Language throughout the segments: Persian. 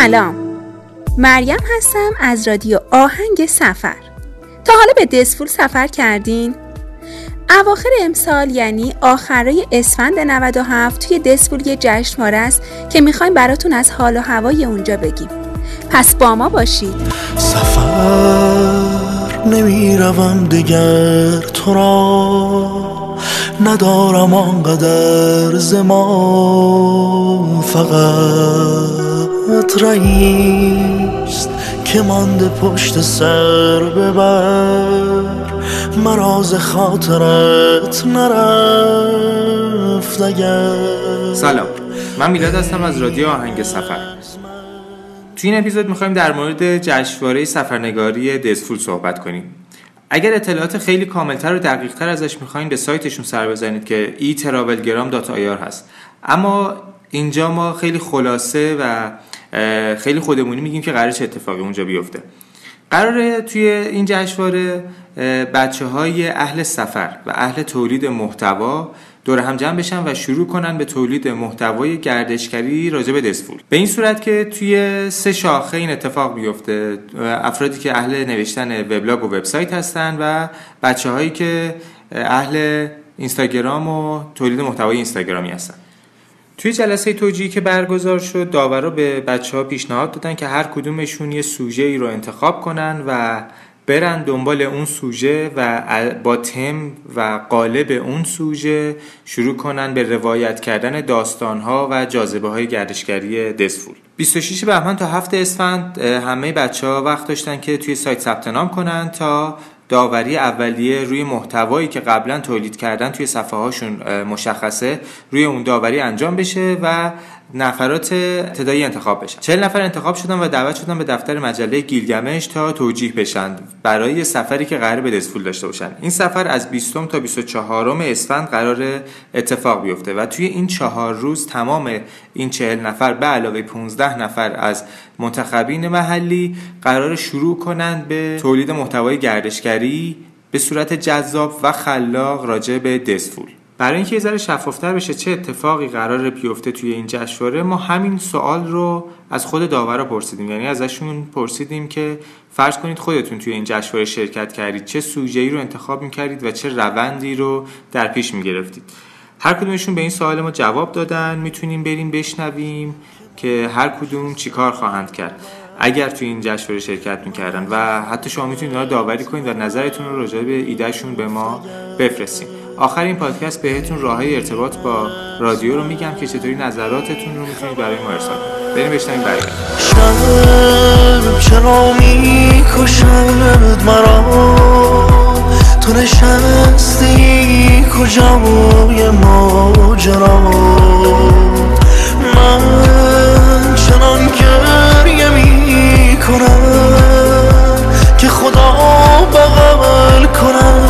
سلام. مریم هستم از رادیو آهنگ سفر. تا حالا به دسفول سفر کردین؟ اواخر امسال یعنی آخرای اسفند 97 توی دسفول یه جشنواره است که می‌خوایم براتون از حال و هوای اونجا بگیم. پس با ما باشید. سفر نمی‌روم دیگر تو را. ندارم آنقدر زمان فقط. رئیست که مانده پشت سر ببر. مراز خاطرت نرفت سلام. من میلاد هستم از رادیو آهنگ سفر. توی این اپیزود می‌خوایم در مورد جشنواره سفرنگاری دزفول صحبت کنیم. اگر اطلاعات خیلی کاملتر و دقیقتر ازش می‌خواین به سایتشون سر بزنید که e هست. اما اینجا ما خیلی خلاصه و خیلی خودمونی میگیم که قرار چه اتفاقی اونجا بیفته. قراره توی این جشنواره بچه های اهل سفر و اهل تولید محتوا دور هم جمع بشن و شروع کنن به تولید محتوای گردشگری راجع به دسفول به این صورت که توی سه شاخه این اتفاق بیفته. افرادی که اهل نوشتن وبلاگ و وبسایت هستن و بچه هایی که اهل اینستاگرام و تولید محتوای اینستاگرامی هستن. توی جلسه توجیهی که برگزار شد داورا به بچه ها پیشنهاد دادن که هر کدومشون یه سوژه ای رو انتخاب کنن و برن دنبال اون سوژه و با تم و قالب اون سوژه شروع کنن به روایت کردن داستانها و جاذبه های گردشگری دسفول. 26 بهمن تا هفته اسفند همه بچه ها وقت داشتن که توی سایت ثبت نام کنن تا داوری اولیه روی محتوایی که قبلا تولید کردن توی صفحه هاشون مشخصه روی اون داوری انجام بشه و نفرات ابتدایی انتخاب بشن. 40 نفر انتخاب شدن و دعوت شدن به دفتر مجله گیلگمش تا توجیه بشن برای سفری که قرار به دسفول داشته باشن. این سفر از 20 تا 24 اسفند قرار اتفاق بیفته و توی این چهار روز تمام این 40 نفر به علاوه 15 نفر از منتخبین محلی قرار شروع کنند به تولید محتوای گردشگری به صورت جذاب و خلاق راجع به دسفول برای اینکه یه ذره شفافتر بشه چه اتفاقی قرار بیفته توی این جشنواره ما همین سوال رو از خود داورا پرسیدیم. یعنی ازشون پرسیدیم که فرض کنید خودتون توی این جشنواره شرکت کردید چه سوژه‌ای رو انتخاب می‌کردید و چه روندی رو در پیش می‌گرفتید. هر کدومشون به این سوال ما جواب دادن می‌تونیم بریم بشنویم که هر کدوم چیکار خواهند کرد. اگر توی این جشنواره شرکت می‌کردن و حتی شما می‌تونید داوری کنید و نظرتون رو راجع به ایدهشون به ما بفرستید آخر این پادکست بهتون راه های ارتباط با رادیو رو میگم که چطوری نظراتتون رو می‌تونید برای ما ارسال کنید. بریم بشنویم برگردیم چرا می‌کشد مرا؟ تو نشستی کجای ماجرا؟ من چنان گریه می‌کنم که خدا بغل کند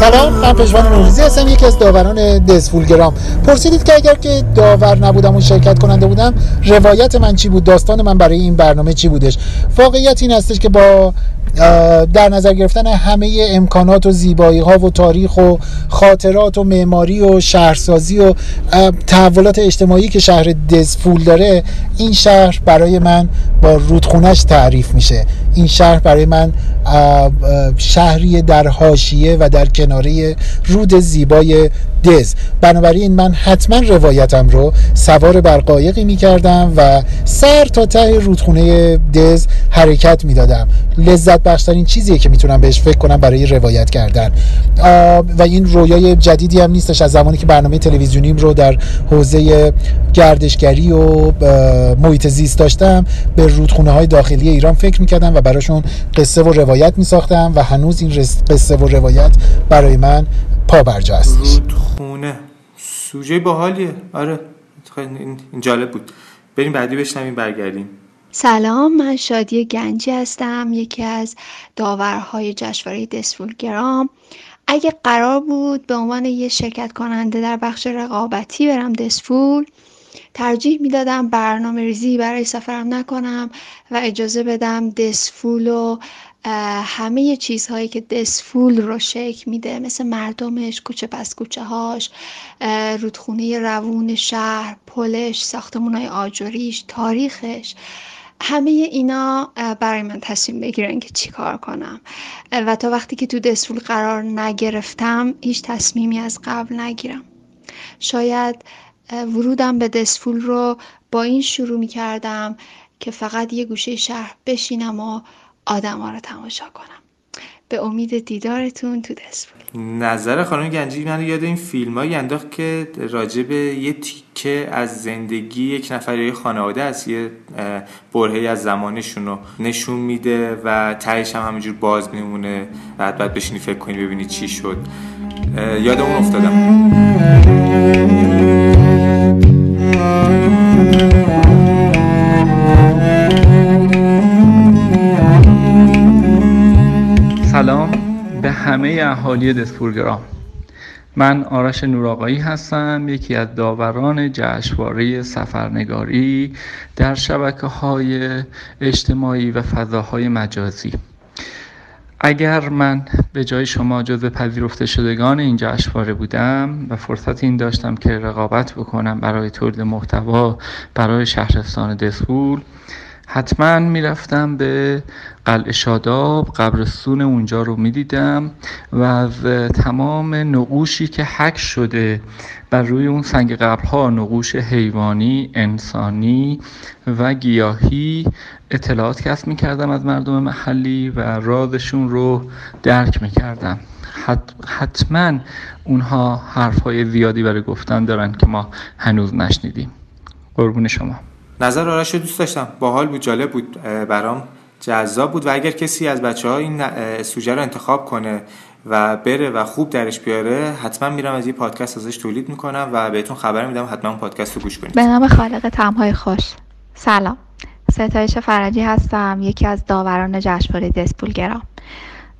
سلام من پژمان نوروزی هستم یکی از داوران دزفولگرام. پرسیدید که اگر که داور نبودم و شرکت کننده بودم روایت من چی بود؟ داستان من برای این برنامه چی بودش؟ واقعیت این هستش که با در نظر گرفتن همه امکانات و زیبایی ها و تاریخ و خاطرات و معماری و شهرسازی و تحولات اجتماعی که شهر دزفول داره این شهر برای من با رودخونش تعریف میشه. این شهر برای من شهری در حاشیه و در کناره رود زیبای دز. بنابراین من حتما روایتم رو سوار بر قایقی می‌کردم و سر تا ته رودخونه دز حرکت می‌دادم. لذت بخشترین چیزیه که می‌تونم بهش فکر کنم برای روایت کردن. و این رویای جدیدی هم نیستش از زمانی که برنامه تلویزیونیم رو در حوزه گردشگری و محیط زیست داشتم به رودخونه های داخلی ایران فکر می‌کردم و براشون قصه و روایت میساختم و هنوز این قصه و روایت برای من پا برجا هستش رودخونه. سوژه باحالیه. آره. این جالب بود. بریم بعدی بشنویم برگردیم. سلام من شادی گنجی هستم یکی از داورهای جشنواره دسفول گرام اگه قرار بود به عنوان یه شرکت کننده در بخش رقابتی برم دسفول ترجیح می‌دادم برنامه ریزی برای سفرم نکنم و اجازه بدم دسفول و همه چیزهایی که دسفول رو شکل میده مثل مردمش کوچه پس کوچه هاش رودخونه روون شهر پلش ساختمون های آجوریش تاریخش. همه اینا برای من تصمیم بگیرن که چی کار کنم. و تا وقتی که تو دستفول قرار نگرفتم هیچ تصمیمی از قبل نگیرم. شاید ورودم به دستفول رو با این شروع می کردم که فقط یه گوشه شهر بشینم و آدم ها رو تماشا کنم. به امید دیدارتون تو دسپول نظر خانم گنجی من یاد این فیلم هایی انداخت که راجع به یه تیکه از زندگی یک نفر یا خانواده است یه برهی از زمانشون رو نشون میده و تهش هم همینجور باز میمونه بعد بعد بشینی فکر کنی ببینی چی شد. یادمون افتادم. سلام به همه اهالی دسپورگرام من آرش نوراقایی هستم یکی از داوران جشنواره سفرنگاری در شبکه های اجتماعی و فضاهای مجازی. اگر من به جای شما جزو پذیرفته شدگان این جشنواره بودم و فرصت این داشتم که رقابت بکنم برای تولید محتوا برای شهرستان دسپول حتما می‌رفتم به قلعه شاداب قبرستون اونجا رو می‌دیدم و از تمام نقوشی که حک شده بر روی اون سنگ قبرها نقوش حیوانی انسانی و گیاهی اطلاعات کسب می‌کردم از مردم محلی و رازشون رو درک می‌کردم. حتما اونها حرفهای زیادی برای گفتن دارن که ما هنوز نشنیدیم. قربون شما. نظر آرش رو دوست داشتم. باحال بود جالب بود برام جذاب بود و اگر کسی از بچه ها این سوژه رو انتخاب کنه و بره و خوب درش بیاره حتما میرم از یه پادکست ازش تولید می‌کنم و بهتون خبر میدم حتما اون پادکست رو گوش کنید. به نام خالق تمهای خوش. سلام. ستایش فرجی هستم یکی از داوران جشنواره دسپولگرام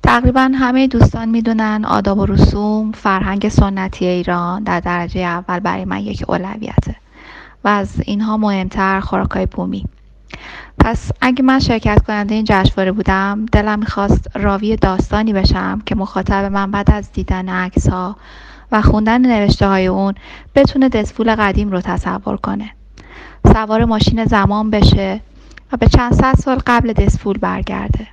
تقریبا همه دوستان می‌دونن آداب و رسوم فرهنگ سنتی ایران در درجه اول برای من یک اولویته. و از اینها مهمتر خوراکای بومی. پس اگه من شرکت کننده این جشنواره بودم دلم می‌خواست راوی داستانی بشم که مخاطب من بعد از دیدن عکس ها و خوندن نوشته های اون بتونه دسفول قدیم رو تصور کنه. سوار ماشین زمان بشه و به چند صد سال قبل دسفول برگرده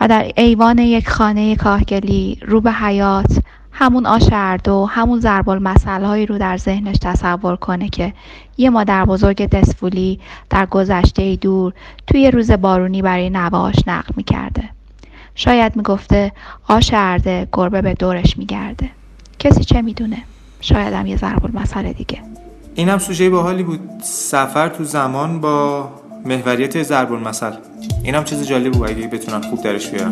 و در ایوان یک خانه کاهگلی رو به حیات همون آش اردو همون ضرب هایی رو در ذهنش تصور کنه که یه مادر بزرگ دسفولی در گذشته دور توی روز بارونی برای نواش نقل می‌کرده. شاید می‌گفته آش ارده گربه به دورش میگرده. کسی چه می‌دونه؟ شاید هم یه ضرب المثل دیگه. این هم سوژه باحالی بود. سفر تو زمان با محوریت ضرب المثل این هم چیز جالب بود اگه بتونن خوب درش بیارن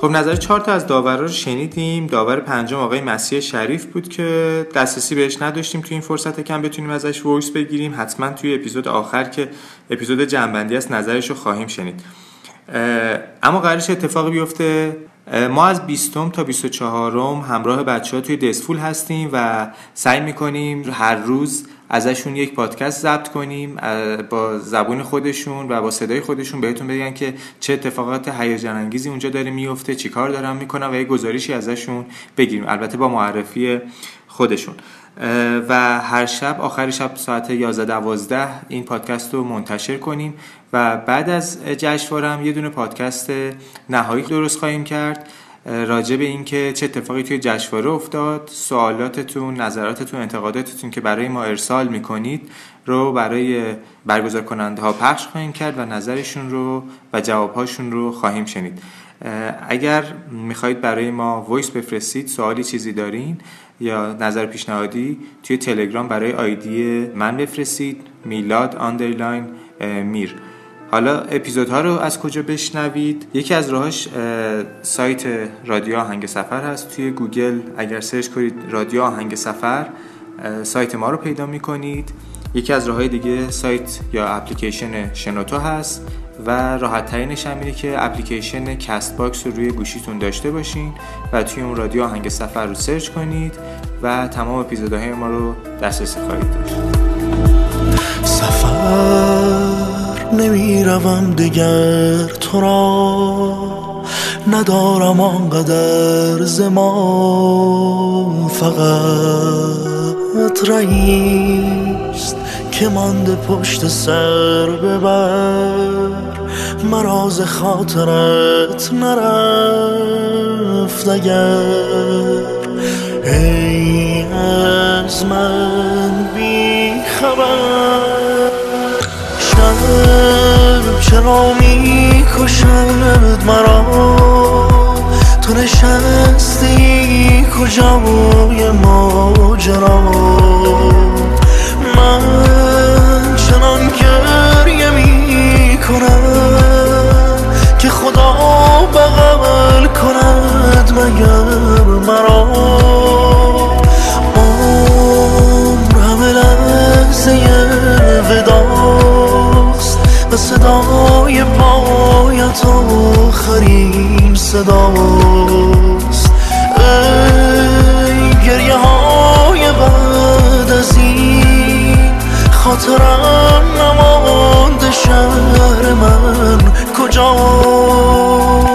خب نظر چهار تا از داورا رو شنیدیم. داور پنجم آقای مسیح شریف بود که دسترسی بهش نداشتیم توی این فرصت کم بتونیم ازش وایس بگیریم. حتما توی اپیزود آخر که اپیزود جنبندی است نظرش رو خواهیم شنید. اما قرارش اتفاقی بیفته. ما از 20 تا 24 همراه بچه ها توی دسفول هستیم و سعی می‌کنیم هر روز ازشون یک پادکست ضبط کنیم با زبون خودشون و با صدای خودشون بهتون بگن که چه اتفاقات هیجان انگیزی اونجا داره میفته چیکار دارن می‌کنن و یک گزارشی ازشون بگیریم. البته با معرفی خودشون. و هر شب آخر شب ساعت 11 12 این پادکست رو منتشر کنیم و بعد از جشنواره یه دونه پادکست نهایی درست خواهیم کرد. راجع به اینکه چه اتفاقی توی جشنواره افتاد سوالاتتون نظراتتون انتقاداتتون که برای ما ارسال می‌کنید رو برای برگزار کننده ها پخش خواهیم کرد و نظرشون رو و جوابهاشون رو خواهیم شنید. اگر می‌خواهید برای ما voice بفرستید سوالی چیزی دارین یا نظر پیشنهادی توی تلگرام برای ID من بفرستید میلاد underline میر. حالا اپیزودها رو از کجا بشنوید؟ یکی از راهاش سایت رادیو آهنگ سفر هست. توی گوگل اگر search کنید رادیو آهنگ سفر سایت ما رو پیدا می‌کنید. یکی از راههای دیگه سایت یا اپلیکیشن شنوتو هست و راحت ترینش هم اینه که اپلیکیشن Castbox رو روی گوشیتون داشته باشین و توی اون رادیو آهنگ سفر رو search کنید و تمام اپیزودهای ما رو دسترسی خواهید داشت. سفر نمی‌روم دیگر تو را. ندارم آنقدر ز ما. فقط رئیست که مانده پشت سر ببر. مراز خاطرت نرفت اگر. ای از من شب چرا می کشد مرا. تو نشستی کجای ماجرا آخرین صداست ای گریه های بعد از این خاطرم نمانده شهر من کجاست؟